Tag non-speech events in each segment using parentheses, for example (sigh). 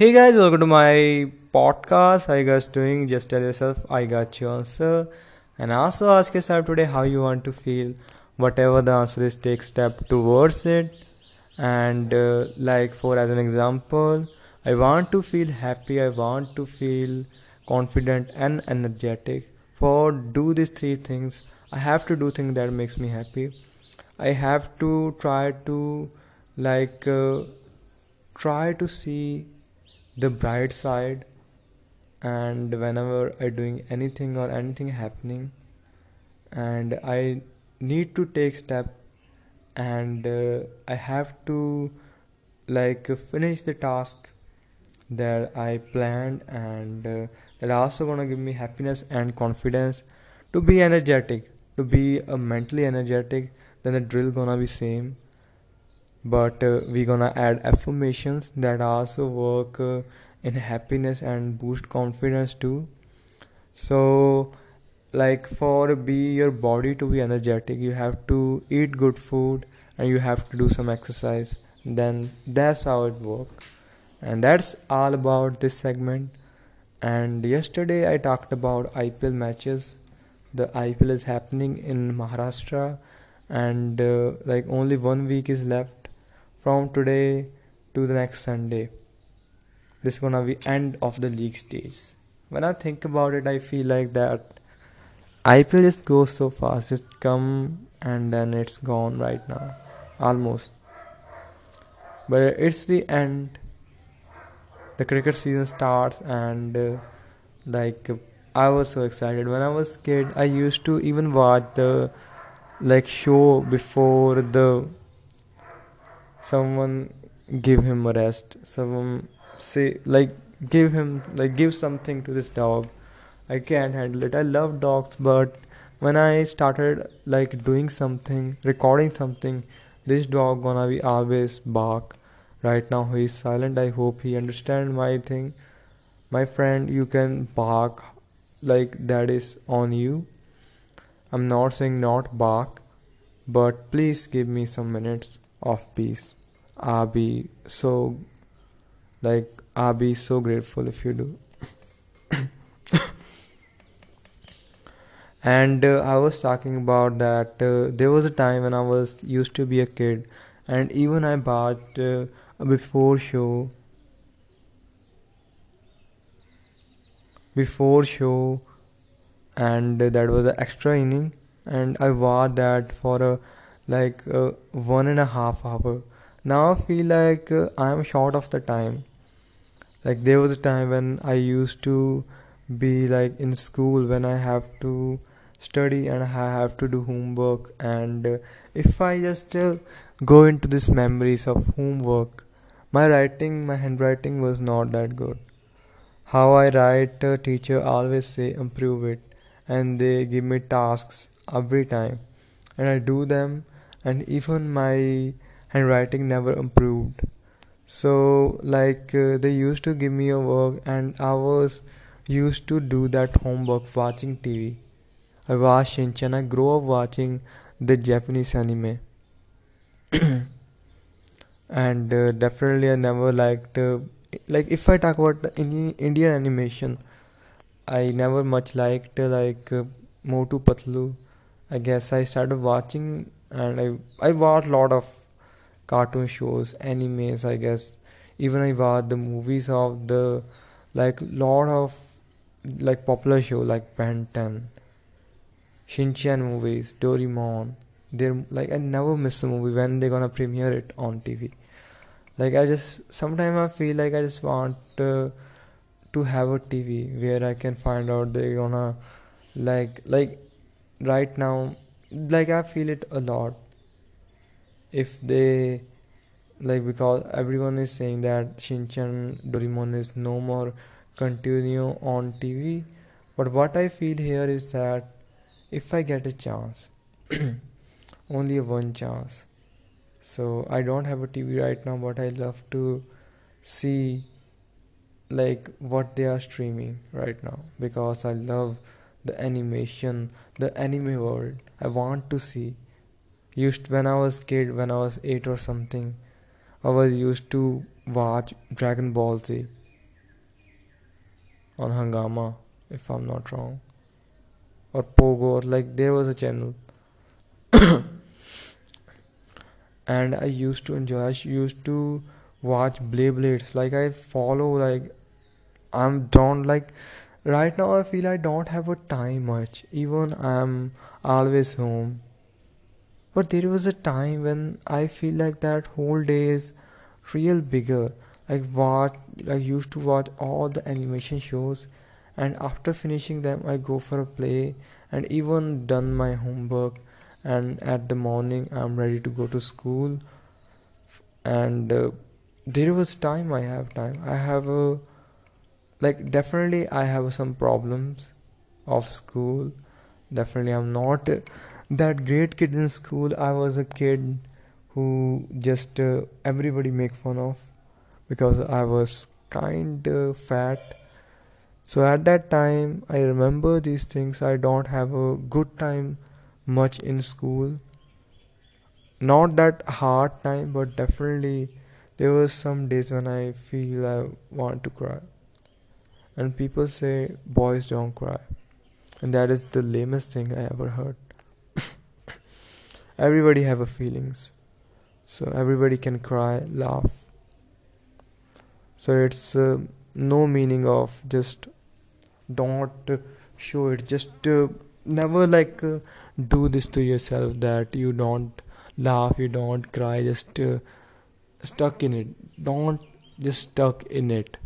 Hey guys, welcome to my podcast. How you guys doing? Just tell yourself I got your answer, and also ask yourself today how you want to feel. Whatever the answer is, take step towards it. And uh, like for as an example, I want to feel happy. I want to feel confident and energetic. For do these three things, I have to do things that makes me happy. I have to try to like uh, try to see the bright side and whenever i doing anything or anything happening and i need to take step and uh, i have to like finish the task that i planned and uh, that also gonna give me happiness and confidence to be energetic to be uh, mentally energetic then the drill gonna be same but uh, we gonna add affirmations that also work uh, in happiness and boost confidence too. So like for be your body to be energetic you have to eat good food and you have to do some exercise. Then that's how it works and that's all about this segment. And yesterday i talked about ipl matches. The ipl is happening in maharashtra. And uh, like only one week is left from today to the next Sunday. This is gonna be end of the league stage. When I think about it, I feel like that IPL just goes so fast. Just come and then it's gone right now, almost. But it's the end. The cricket season starts and uh, like I was so excited when I was kid. I used to even watch the like show before the someone give him a rest someone say like give him like give something to this dog. I can't handle it. I love dogs but when i started like doing something recording something this dog gonna be always bark. Right now he is silent. I hope he understand my thing. My friend you can bark like that is on you. I'm not saying not bark but please give me some minutes of peace. I'll be so like I'll be so grateful if you do. (coughs) and uh, I was talking about that uh, there was a time when I was used to be a kid, and even I bought uh, a before show before show and that was an extra inning and I watched that for a like uh, one and a half hour. Now I feel like uh, I am short of the time. Like there was a time when I used to be like in school when I have to study and I have to do homework and uh, if I just uh, go into these memories of homework, my writing, my handwriting was not that good. How I write, uh, teacher always say improve it, and they give me tasks every time, and I do them and even my handwriting never improved. So like uh, they used to give me a work and i was used to do that homework watching tv i watched shinchan i grew up watching the japanese anime. (clears throat) And uh, definitely i never liked uh, like if i talk about the indian animation i never much liked uh, like uh, motu patlu. I guess i started watching and I I watch a lot of cartoon shows, animes. I guess even I watch the movies of the like lot of like popular show like Ben 10, Shinchan movies, Doraemon. They're like I never miss a movie when they're gonna premiere it on TV. Like I just sometimes I feel like I just want uh, to have a TV where I can find out they're gonna like like right now like I feel it a lot. If they like because everyone is saying that Shinchan Doraemon is no more continue on TV, but what I feel here is that if I get a chance, (clears throat) only one chance. So I don't have a TV right now, but I love to see like what they are streaming right now because I love the animation, the anime world. I want to see. Used when I was kid, when I was eight or something, I was used to watch Dragon Ball Z. on Hungama, if I'm not wrong, or Pogo, like there was a channel. (coughs) and I used to enjoy. I used to watch Beyblades. Like I follow. Like I'm don't like. Right now, I feel I don't have a time much. Even I'm always home. But there was a time when I feel like that whole day is real bigger. Like what I used to watch all the animation shows, and after finishing them, I go for a play and even done my homework. And at the morning, I'm ready to go to school. And uh, there was time. I have time. I have a like definitely I have some problems of school. Definitely, I'm not that great kid in school. I was a kid who just uh, everybody make fun of because I was kind of fat. So at that time, I remember these things. I don't have a good time much in school. Not that hard time, but definitely there was some days when I feel I want to cry. And people say boys don't cry. And that is the lamest thing I ever heard. (laughs) everybody have a feelings. So everybody can cry, laugh, so it's uh, no meaning of just don't show it just uh, never like uh, do this to yourself that you don't laugh you don't cry just uh, stuck in it don't just stuck in it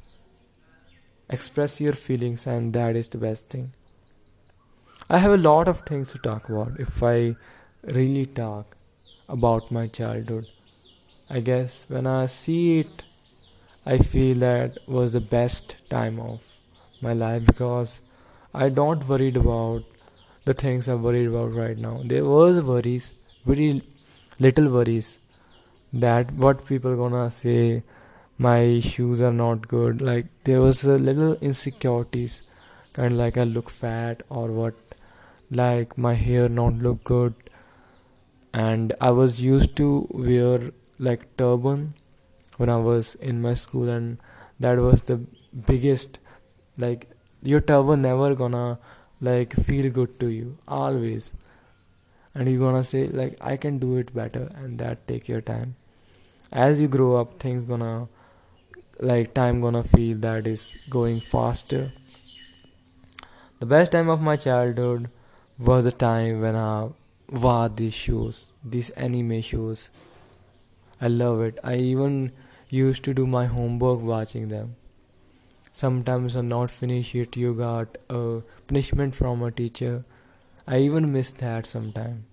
express your feelings and that is the best thing i have a lot of things to talk about if i really talk about my childhood i guess when i see it I feel that was the best time of my life because I don't worried about the things I'm worried about right now. There was worries, very little worries that what people gonna say my shoes are not good. Like there was a little insecurities. Kind of like i look fat or what. Like my hair not look good. And i was used to wear like turban when I was in my school, and that was the biggest like your turban never gonna like feel good to you. Always. And you're gonna say like i can do it better and that take your time. As you grow up things gonna like time gonna feel that is going faster the best time of my childhood was the time when i watched these shows these anime shows i love it i even used to do my homework watching them. Sometimes I'm not finish it, you got a punishment from a teacher. I even miss that sometimes.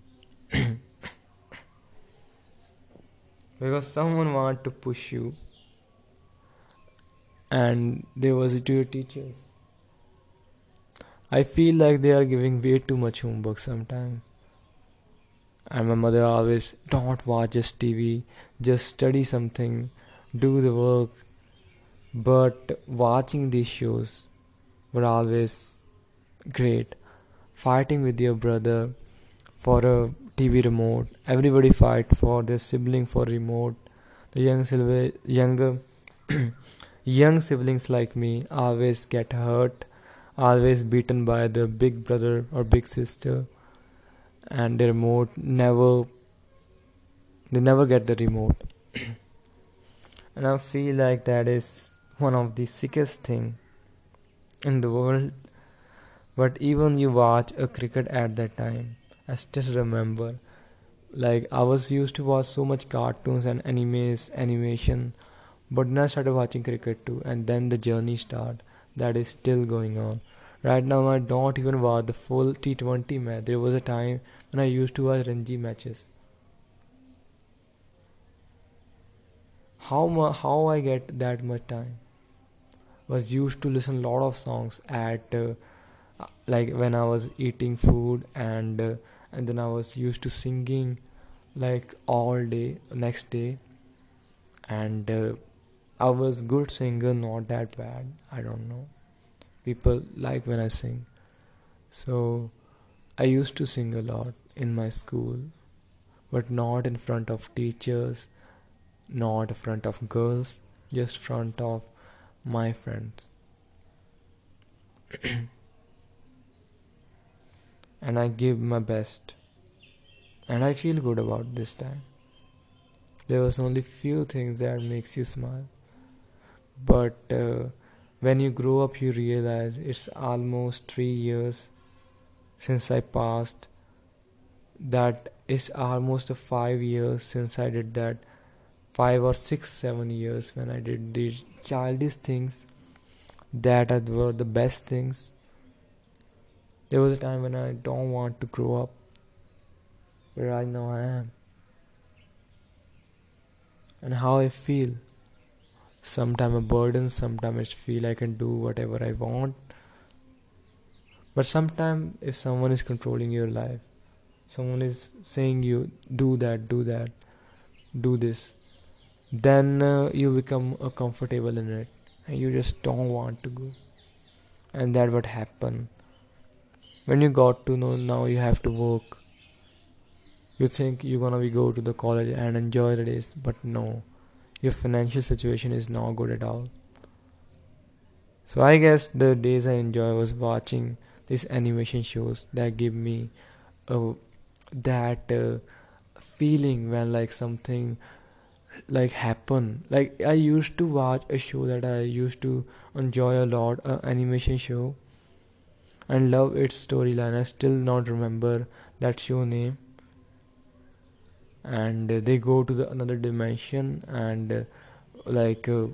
(coughs) because someone want to push you and they was to your teachers. I feel like they are giving way too much homework sometimes. And my mother always don't watch just TV, just study something do the work, but watching these shows were always great. Fighting with your brother for a TV remote, everybody fight for their sibling for remote. The young silver, younger (clears throat) young siblings like me always get hurt, always beaten by the big brother or big sister, and the remote never they never get the remote. (clears throat) and I feel like that is one of the sickest thing in the world. But even you watch a cricket at that time, I still remember. Like I was used to watch so much cartoons and animes, animation, but then I started watching cricket too, and then the journey start. That is still going on. Right now, I don't even watch the full T20 match. There was a time when I used to watch Ranji matches how mu- how I get that much time was used to listen a lot of songs at uh, like when I was eating food and uh, and then I was used to singing like all day next day and uh, I was good singer not that bad. I don't know. People like when I sing. So I used to sing a lot in my school but not in front of teachers not in front of girls just front of my friends. (clears throat) And I give my best. And I feel good about this time. There was only few things that makes you smile, but uh, when you grow up, you realize it's almost three years since I passed. That is almost five years since I did that. Five or six, seven years when I did these childish things that were the best things. There was a time when I don't want to grow up where I know I am and how I feel. Sometimes a burden, sometimes I feel I can do whatever I want. But sometimes if someone is controlling your life, someone is saying you do that, do that, do this, then uh, you become uh, comfortable in it and you just don't want to go. And that what happened. When you got to know now you have to work you think you're gonna be go to the college and enjoy the days but no your financial situation is not good at all. So i guess the days i enjoy was watching these animation shows that give me uh, that uh, feeling when like something like happen. Like i used to watch a show that i used to enjoy a lot a animation show and love its storyline. I still not remember that show name and they go to the another dimension and uh, like uh,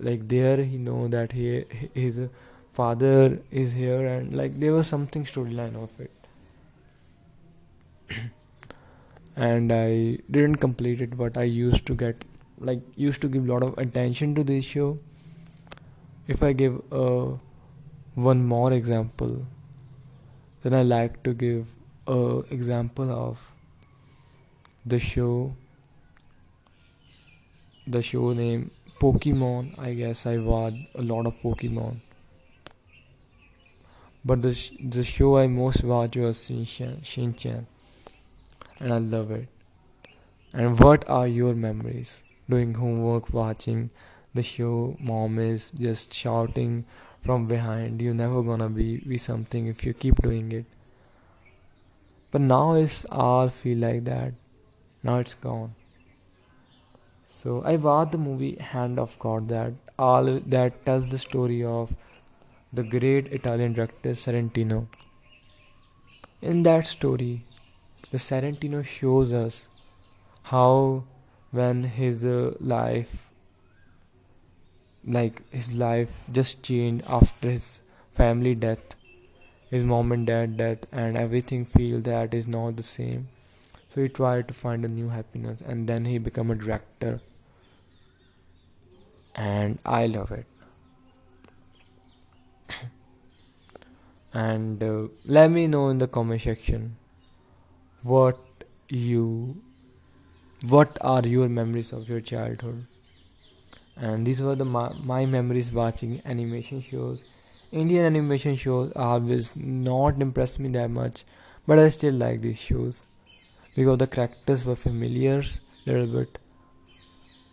like there he know that he his father is here and like there was something storyline of it. (coughs) And i didn't complete it but i used to get like used to give a lot of attention to this show. If i give uh, one more example then i like to give a example of the show the show name Pokemon. I guess I watched a lot of Pokemon. But the sh- the show I most watched was Shinchan, Shinchan, and I love it. And what are your memories? Doing homework, watching the show. Mom is just shouting from behind. You're never gonna be be something if you keep doing it. But now it's all feel like that now it's gone. So i watched the movie hand of god that all that tells the story of the great italian director sorrentino. In that story the sorrentino shows us how when his uh, life like his life just changed after his family death his mom and dad death and everything feel that is not the same so he tried to find a new happiness and then he became a director. And I love it. (coughs) and uh, let me know in the comment section what you what are your memories of your childhood and these were the my, my memories watching animation shows indian animation shows always not impressed me that much but i still like these shows because the characters were familiar a little bit.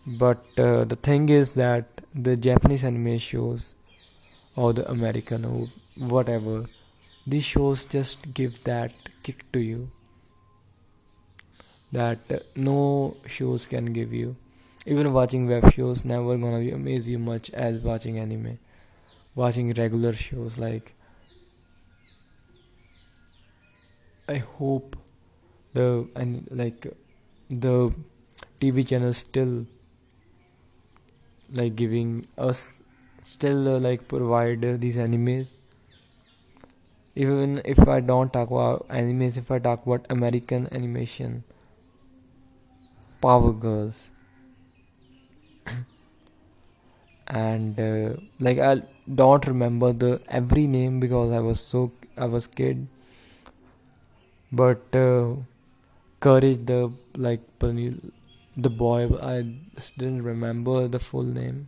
But uh, the thing is that the japanese anime shows or the american or whatever these shows just give that kick to you. That uh, no shows can give you. Even watching web shows never gonna be amaze you much as watching anime. Watching regular shows like i hope the and like the TV channel still like giving us still uh, like provide uh, these animes. Even if I don't talk about animes if I talk about American animation Power Girls. (coughs) And uh, like I don't remember the every name because I was so I was kid. But uh, courage the like the boy i didn't remember the full name.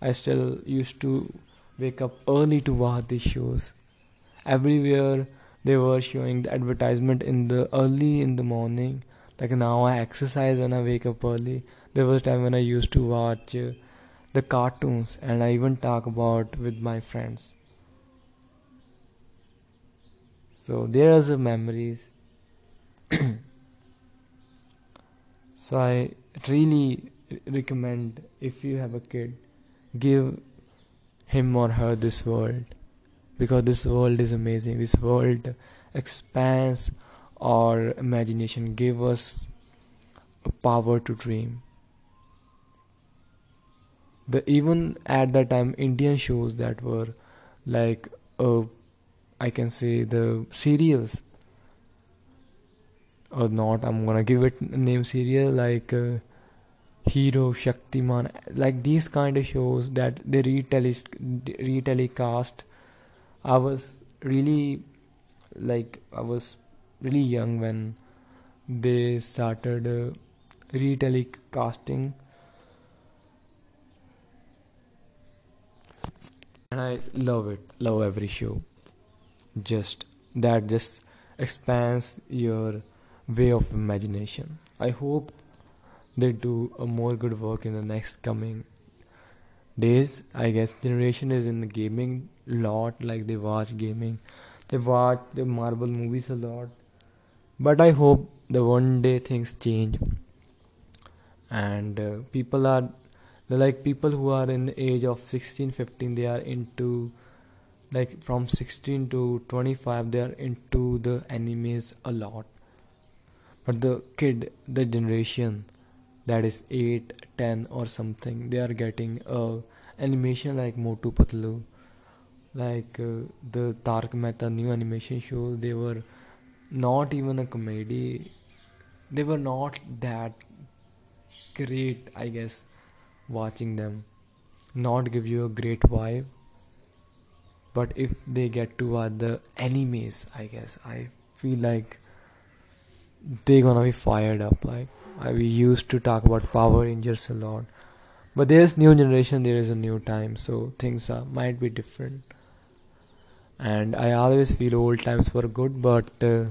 I still used to wake up early to watch these shows. Everywhere they were showing the advertisement in the early in the morning. Like now i exercise when i wake up early. There was time when i used to watch uh, the cartoons and i even talk about with my friends. So there are the memories (clears throat) so i really recommend if you have a kid give him or her this world. Because this world is amazing. This world expands our imagination. Give us a power to dream. The even at that time indian shows that were like uh, i can say the serials or not i'm gonna give it name serial like uh, hero shaktiman like these kind of shows that they retelecast i was really like i was really young when they started uh, retelecasting and I love it. Love every show. Just that just expands your way of imagination. I hope they do a more good work in the next coming days. I guess generation is in the gaming lot, like they watch gaming, they watch the Marvel movies a lot. But I hope the one day things change and uh, people are like people who are in the age of 16 15 they are into like from 16 to 25 they are into the animes a lot but the kid the generation that is 8 10 or something they are getting a animation like motu patlu. Like uh, the Tarak Mehta new animation show they were not even a comedy. They were not that great i guess watching them. Not give you a great vibe. But if they get to the animes i guess i feel like they're gonna be fired up like we used to talk about power rangers a lot. But there's new generation there is a new time so things are, might be different. And i always feel old times were good but uh,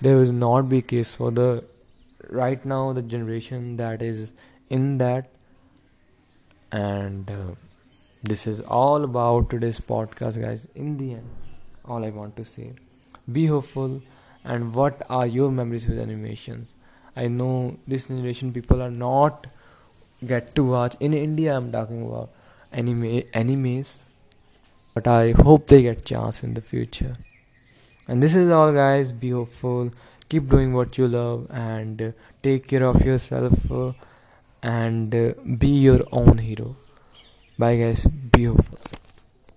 there will not be case for the right now the generation that is in that. And uh, this is all about today's podcast guys. In the end all i want to say be hopeful and what are your memories with animations? I know this generation people are not get to watch. In india i'm talking about anime animes. But i hope they get chance in the future. And this is all guys. Be hopeful. Keep doing what you love and uh, take care of yourself uh, and uh, be your own hero. Bye guys. Be hopeful